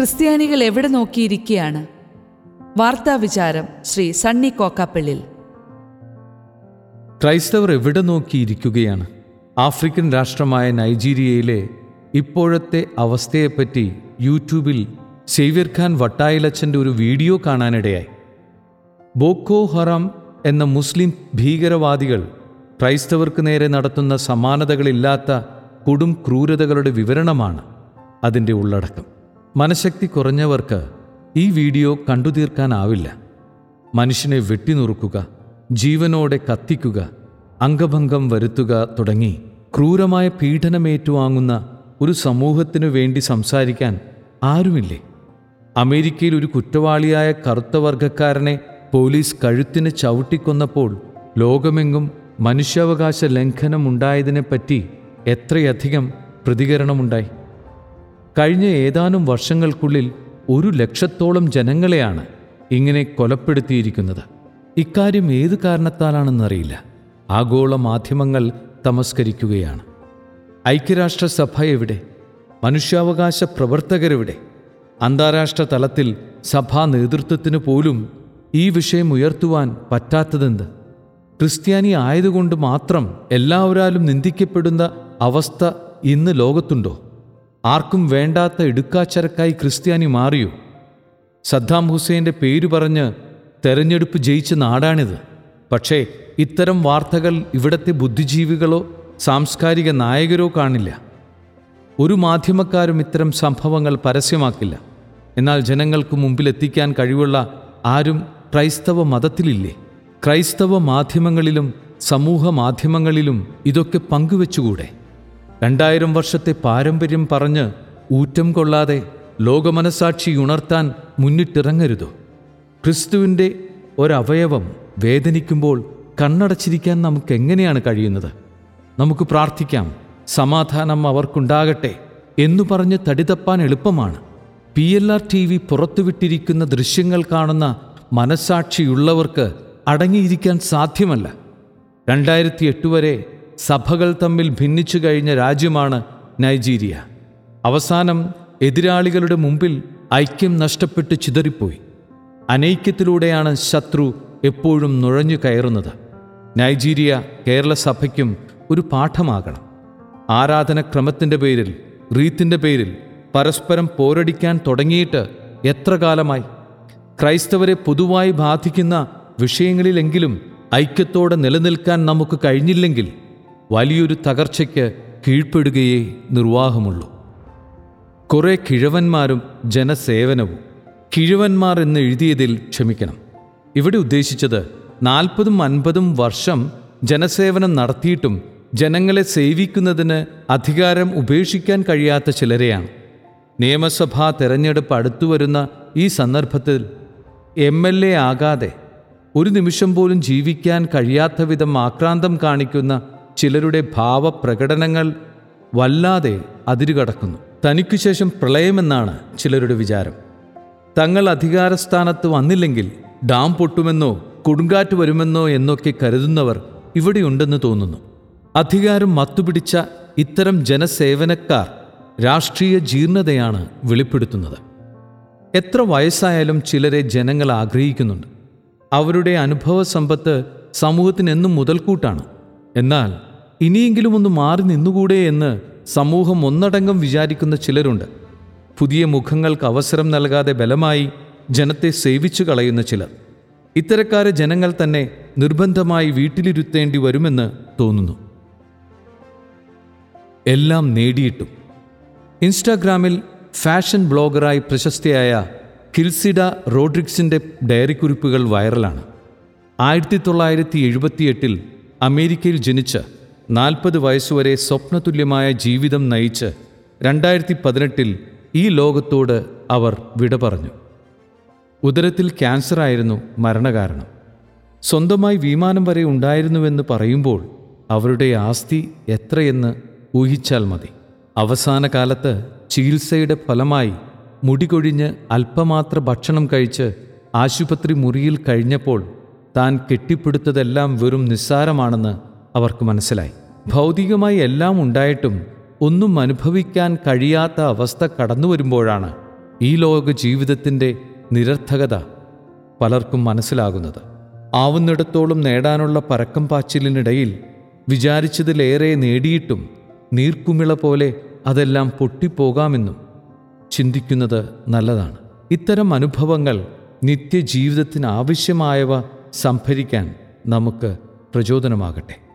ക്രിസ്ത്യാനികൾ എവിടെ നോക്കിയിരിക്കുകയാണ്? വാർത്താ വിചാരം ശ്രീ സണ്ണി കോക്കാപ്പള്ളിൽ ക്രൈസ്തവർ എവിടെ നോക്കിയിരിക്കുകയാണ്? ആഫ്രിക്കൻ രാഷ്ട്രമായ നൈജീരിയയിലെ ഇപ്പോഴത്തെ അവസ്ഥയെപ്പറ്റി യൂട്യൂബിൽ സേവ്യർ ഖാൻ വട്ടായിലച്ചന്റെ ഒരു വീഡിയോ കാണാനിടയായി. ബോക്കോ ഹറാം എന്ന മുസ്ലിം ഭീകരവാദികൾ ക്രൈസ്തവർക്ക് നേരെ നടത്തുന്ന സമാനതകളില്ലാത്ത കൊടും ക്രൂരതകളുടെ വിവരണമാണ് അതിന്റെ ഉള്ളടക്കം. മനഃശക്തി കുറഞ്ഞവർക്ക് ഈ വീഡിയോ കണ്ടുതീർക്കാനാവില്ല. മനുഷ്യനെ വെട്ടിനുറുക്കുക ജീവനോടെ കത്തിക്കുക അംഗഭംഗം വരുത്തുക തുടങ്ങി ക്രൂരമായ പീഡനമേറ്റുവാങ്ങുന്ന ഒരു സമൂഹത്തിനു വേണ്ടി സംസാരിക്കാൻ ആരുമില്ലേ? അമേരിക്കയിൽ ഒരു കുറ്റവാളിയായ കറുത്ത വർഗക്കാരനെ പോലീസ് കഴുത്തിന് ചവിട്ടിക്കൊന്നപ്പോൾ ലോകമെങ്ങും മനുഷ്യാവകാശ ലംഘനമുണ്ടായതിനെപ്പറ്റി എത്രയധികം പ്രതികരണമുണ്ടായി? കഴിഞ്ഞ ഏതാനും വർഷങ്ങൾക്കുള്ളിൽ ഒരു ലക്ഷത്തോളം ജനങ്ങളെയാണ് ഇങ്ങനെ കൊലപ്പെടുത്തിയിരിക്കുന്നത്. ഇക്കാര്യം ഏത് കാരണത്താലാണെന്നറിയില്ല. ആഗോള മാധ്യമങ്ങൾ തമസ്കരിക്കുകയാണ്. ഐക്യരാഷ്ട്രസഭ എവിടെ? മനുഷ്യാവകാശ പ്രവർത്തകരെവിടെ അന്താരാഷ്ട്ര തലത്തിൽ സഭാ നേതൃത്വത്തിന് പോലും ഈ വിഷയം ഉയർത്തുവാൻ പറ്റാത്തതെന്ത്? ക്രിസ്ത്യാനി ആയതുകൊണ്ട് മാത്രം എല്ലാവരാലും നിന്ദിക്കപ്പെടുന്ന അവസ്ഥ ഇന്ന് ലോകത്തുണ്ടോ? ആർക്കും വേണ്ടാത്ത ഇടുക്കാച്ചരക്കായി ക്രിസ്ത്യാനി മാറിയോ? സദ്ദാം ഹുസൈന്റെ പേര് പറഞ്ഞ് തെരഞ്ഞെടുപ്പ് ജയിച്ച നാടാണിത്. പക്ഷേ ഇത്തരം വാർത്തകൾ ഇവിടത്തെ ബുദ്ധിജീവികളോ സാംസ്കാരിക നായകരോ കാണില്ല. ഒരു മാധ്യമക്കാരും ഇത്തരം സംഭവങ്ങൾ പരസ്യമാക്കില്ല. എന്നാൽ ജനങ്ങൾക്ക് മുമ്പിലെത്തിക്കാൻ കഴിവുള്ള ആരും ക്രൈസ്തവ മതത്തിലില്ലേ? ക്രൈസ്തവ മാധ്യമങ്ങളിലും സമൂഹ മാധ്യമങ്ങളിലും ഇതൊക്കെ പങ്കുവെച്ചുകൂടെ? രണ്ടായിരം വർഷത്തെ പാരമ്പര്യം പറഞ്ഞ് ഊറ്റം കൊള്ളാതെ ലോകമനസാക്ഷി ഉണർത്താൻ മുന്നിട്ടിറങ്ങരുത്. ക്രിസ്തുവിന്റെ ഒരവയവം വേദനിക്കുമ്പോൾ കണ്ണടച്ചിരിക്കാൻ നമുക്ക് എങ്ങനെയാണ് കഴിയുന്നത്? നമുക്ക് പ്രാർത്ഥിക്കാം. സമാധാനം അവർക്കുണ്ടാകട്ടെ എന്നു പറഞ്ഞ് തടിതപ്പാൻ എളുപ്പമാണ്. P L R T V പുറത്തുവിട്ടിരിക്കുന്ന ദൃശ്യങ്ങൾ കാണുന്ന മനസാക്ഷിയുള്ളവർക്ക് അടങ്ങിയിരിക്കാൻ സാധ്യമല്ല. രണ്ടായിരത്തി എട്ട് വരെ സഭകൾ തമ്മിൽ ഭിന്നിച്ചു കഴിഞ്ഞ രാജ്യമാണ് നൈജീരിയ. അവസാനം എതിരാളികളുടെ മുമ്പിൽ ഐക്യം നഷ്ടപ്പെട്ട് ചിതറിപ്പോയി. അനൈക്യത്തിലൂടെയാണ് ശത്രു എപ്പോഴും നുഴഞ്ഞു കയറുന്നത്. നൈജീരിയ കേരള സഭയ്ക്കും ഒരു പാഠമാകണം. ആരാധനക്രമത്തിന്റെ പേരിൽ റീത്തിന്റെ പേരിൽ പരസ്പരം പോരടിക്കാൻ തുടങ്ങിയിട്ട് എത്ര കാലമായി? ക്രൈസ്തവരെ പൊതുവായി ബാധിക്കുന്ന വിഷയങ്ങളിലെങ്കിലും ഐക്യത്തോടെ നിലനിൽക്കാൻ നമുക്ക് കഴിഞ്ഞില്ലെങ്കിൽ വലിയൊരു തകർച്ചയ്ക്ക് കീഴ്പ്പെടുകയേ നിർവാഹമുള്ളൂ. കുറേ കിഴവന്മാരും ജനസേവനവും കിഴവന്മാർ എന്ന് എഴുതിയതിൽ ക്ഷമിക്കണം. ഇവിടെ ഉദ്ദേശിച്ചത് നാൽപ്പതും അൻപതും വർഷം ജനസേവനം നടത്തിയിട്ടും ജനങ്ങളെ സേവിക്കുന്നതിന് അധികാരം ഉപേക്ഷിക്കാൻ കഴിയാത്ത ചിലരെയാണ്. നിയമസഭാ തെരഞ്ഞെടുപ്പ് അടുത്തു വരുന്ന ഈ സന്ദർഭത്തിൽ എം എൽ എ ആകാതെ ഒരു നിമിഷം പോലും ജീവിക്കാൻ കഴിയാത്ത വിധം ആക്രാന്തം കാണിക്കുന്ന ചിലരുടെ ഭാവപ്രകടനങ്ങൾ വല്ലാതെ അതിരുകടക്കുന്നു. തനിക്കു ശേഷം പ്രളയമെന്നാണ് ചിലരുടെ വിചാരം. തങ്ങൾ അധികാരസ്ഥാനത്ത് വന്നില്ലെങ്കിൽ ഡാം പൊട്ടുമെന്നോ കൊടുങ്കാറ്റ് വരുമെന്നോ എന്നൊക്കെ കരുതുന്നവർ ഇവിടെയുണ്ടെന്ന് തോന്നുന്നു. അധികാരം മത്തുപിടിച്ച ഇത്തരം ജനസേവനക്കാർ രാഷ്ട്രീയ ജീർണതയാണ് വെളിപ്പെടുത്തുന്നത്. എത്ര വയസ്സായാലും ചിലരെ ജനങ്ങൾ ആഗ്രഹിക്കുന്നുണ്ട്. അവരുടെ അനുഭവ സമ്പത്ത് സമൂഹത്തിന് എന്നും മുതൽക്കൂട്ടാണ്. എന്നാൽ ഇനിയെങ്കിലും ഒന്ന് മാറി നിന്നുകൂടെ എന്ന് സമൂഹം ഒന്നടങ്കം വിചാരിക്കുന്ന ചിലരുണ്ട്. പുതിയ മുഖങ്ങൾക്ക് അവസരം നൽകാതെ ബലമായി ജനത്തെ സേവിച്ചു കളയുന്ന ചിലർ. ഇത്തരക്കാരെ ജനങ്ങൾ തന്നെ നിർബന്ധമായി വീട്ടിലിരുത്തേണ്ടി വരുമെന്ന് തോന്നുന്നു. എല്ലാം നേടിയിട്ടും. ഇൻസ്റ്റാഗ്രാമിൽ ഫാഷൻ ബ്ലോഗറായി പ്രശസ്തിയായ കിൽസിഡ റോഡ്രിക്സിന്റെ ഡയറി കുറിപ്പുകൾ വൈറലാണ്. ആയിരത്തി തൊള്ളായിരത്തി എഴുപത്തിയെട്ടിൽ അമേരിക്കയിൽ ജനിച്ച് നാൽപ്പത് വയസ്സുവരെ സ്വപ്നതുല്യമായ ജീവിതം നയിച്ച് രണ്ടായിരത്തി പതിനെട്ടിൽ ഈ ലോകത്തോട് അവർ വിട പറഞ്ഞു. ഉദരത്തിൽ ക്യാൻസറായിരുന്നു മരണകാരണം. സ്വന്തമായി വിമാനം വരെ ഉണ്ടായിരുന്നുവെന്ന് പറയുമ്പോൾ അവരുടെ ആസ്തി എത്രയെന്ന് ഊഹിച്ചാൽ മതി. അവസാന കാലത്ത് ചികിത്സയുടെ ഫലമായി മുടികൊഴിഞ്ഞ് അല്പമാത്ര ഭക്ഷണം കഴിച്ച് ആശുപത്രി മുറിയിൽ കഴിഞ്ഞപ്പോൾ താൻ കെട്ടിപ്പിടുത്തതെല്ലാം വെറും നിസ്സാരമാണെന്ന് അവർക്ക് മനസ്സിലായി. ഭൗതികമായി എല്ലാം ഉണ്ടായിട്ടും ഒന്നും അനുഭവിക്കാൻ കഴിയാത്ത അവസ്ഥ കടന്നു വരുമ്പോഴാണ് ഈ ലോക ജീവിതത്തിന്റെ നിരർത്ഥകത പലർക്കും മനസ്സിലാകുന്നത്. ആവുന്നിടത്തോളം നേടാനുള്ള പരക്കം പാച്ചിലിനിടയിൽ വിചാരിച്ചതിലേറെ നേടിയിട്ടും നീർക്കുമിള പോലെ അതെല്ലാം പൊട്ടിപ്പോകാമെന്നും ചിന്തിക്കുന്നത് നല്ലതാണ്. ഇത്തരം അനുഭവങ്ങൾ നിത്യജീവിതത്തിന് ആവശ്യമായവ സംഭരിക്കാൻ നമുക്ക് പ്രചോദനമാകട്ടെ.